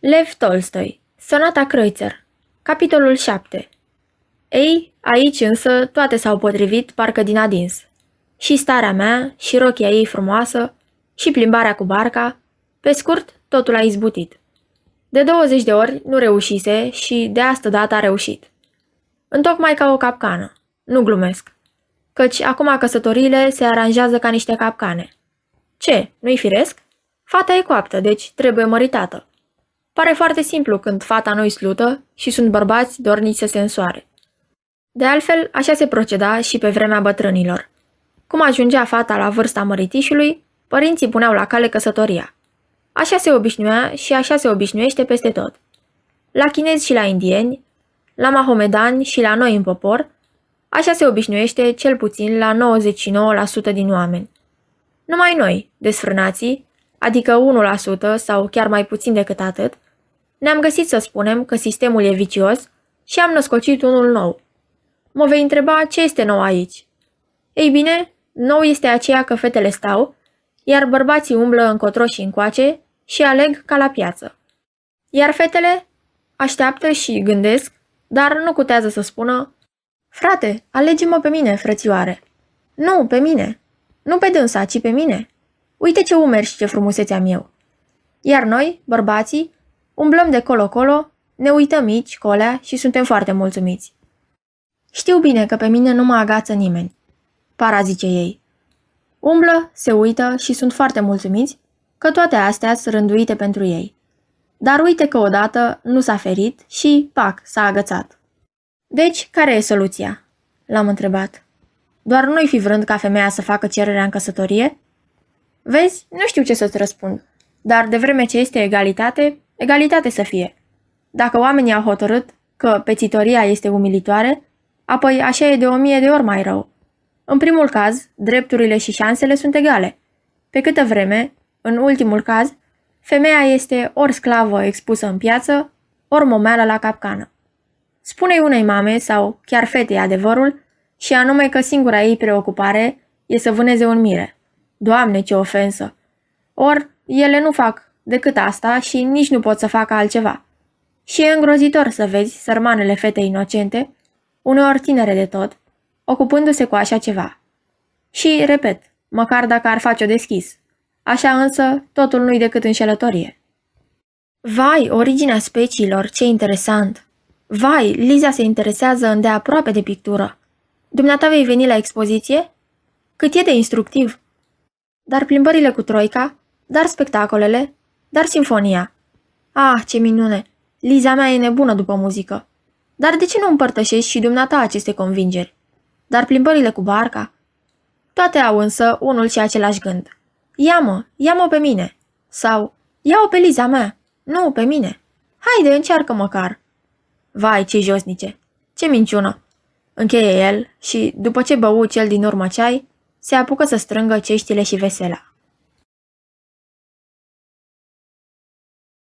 Lev Tolstoi Sonata Kreutzer Capitolul 7 Ei, aici însă toate s-au potrivit parcă din adins. Și starea mea, și rochia ei frumoasă, și plimbarea cu barca, pe scurt, totul a izbutit. De 20 de ori nu reușise și de asta dată a reușit. Întocmai ca o capcană. Nu glumesc. Căci acum căsătoriile se aranjează ca niște capcane. Ce, nu-i firesc? Fata e coaptă, deci trebuie măritată. Pare foarte simplu când fata nu-i slută și sunt bărbați dorniți să se însoare. De altfel, așa se proceda și pe vremea bătrânilor. Cum ajungea fata la vârsta măritișului, părinții puneau la cale căsătoria. Așa se obișnuia și așa se obișnuiește peste tot. La chinezi și la indieni, la mahomedani și la noi în popor, așa se obișnuiește cel puțin la 99% din oameni. Numai noi, desfrânații, adică 1% sau chiar mai puțin decât atât, ne-am găsit să spunem că sistemul e vicios și am născocit unul nou. Mă vei întreba ce este nou aici. Ei bine, nou este aceea că fetele stau, iar bărbații umblă încotro și încoace și aleg ca la piață. Iar fetele așteaptă și gândesc, dar nu cutează să spună Frate, alege-mă pe mine, frățioare. Nu, pe mine. Nu pe dânsa, ci pe mine. Uite ce umeri și ce frumusețe am eu. Iar noi, bărbații, umblăm de colo-colo, ne uităm mici, colea și suntem foarte mulțumiți. Știu bine că pe mine nu mă agață nimeni. Para zice ei. Umblă, se uită și sunt foarte mulțumiți că toate astea sunt rânduite pentru ei. Dar uite că odată nu s-a ferit și, pac, s-a agățat. Deci, care e soluția? L-am întrebat. Doar nu-i fi vrând ca femeia să facă cererea în căsătorie? Vezi, nu știu ce să-ți răspund, dar de vreme ce este egalitate, egalitate să fie. Dacă oamenii au hotărât că pețitoria este umilitoare, apoi așa e de o mie de ori mai rău. În primul caz, drepturile și șansele sunt egale. Pe câtă vreme, în ultimul caz, femeia este ori sclavă expusă în piață, ori momeală la capcană. Spune unei mame sau chiar fetei adevărul și anume că singura ei preocupare e să vâneze un mire. Doamne, ce ofensă! Or, ele nu fac decât asta și nici nu pot să facă altceva. Și e îngrozitor să vezi sărmanele fete inocente, uneori tinere de tot, ocupându-se cu așa ceva. Și, repet, măcar dacă ar face-o deschis. Așa însă, totul nu-i decât înșelătorie. Vai, originea speciilor, ce interesant! Vai, Liza se interesează îndeaproape de pictură. Dumneata vei veni la expoziție? Cât e de instructiv! Dar plimbările cu troica, dar spectacolele, dar sinfonia. Ah, ce minune! Liza mea e nebună după muzică. Dar de ce nu împărtășești și dumneata aceste convingeri? Dar plimbările cu barca? Toate au însă unul și același gând. Ia-mă, ia-mă pe mine. Sau, ia-o pe Liza mea. Nu, pe mine. Haide, încearcă măcar. Vai, ce josnice! Ce minciună! Încheie el și, după ce bău cel din urmă ceai, se apucă să strângă ceștile și vesela.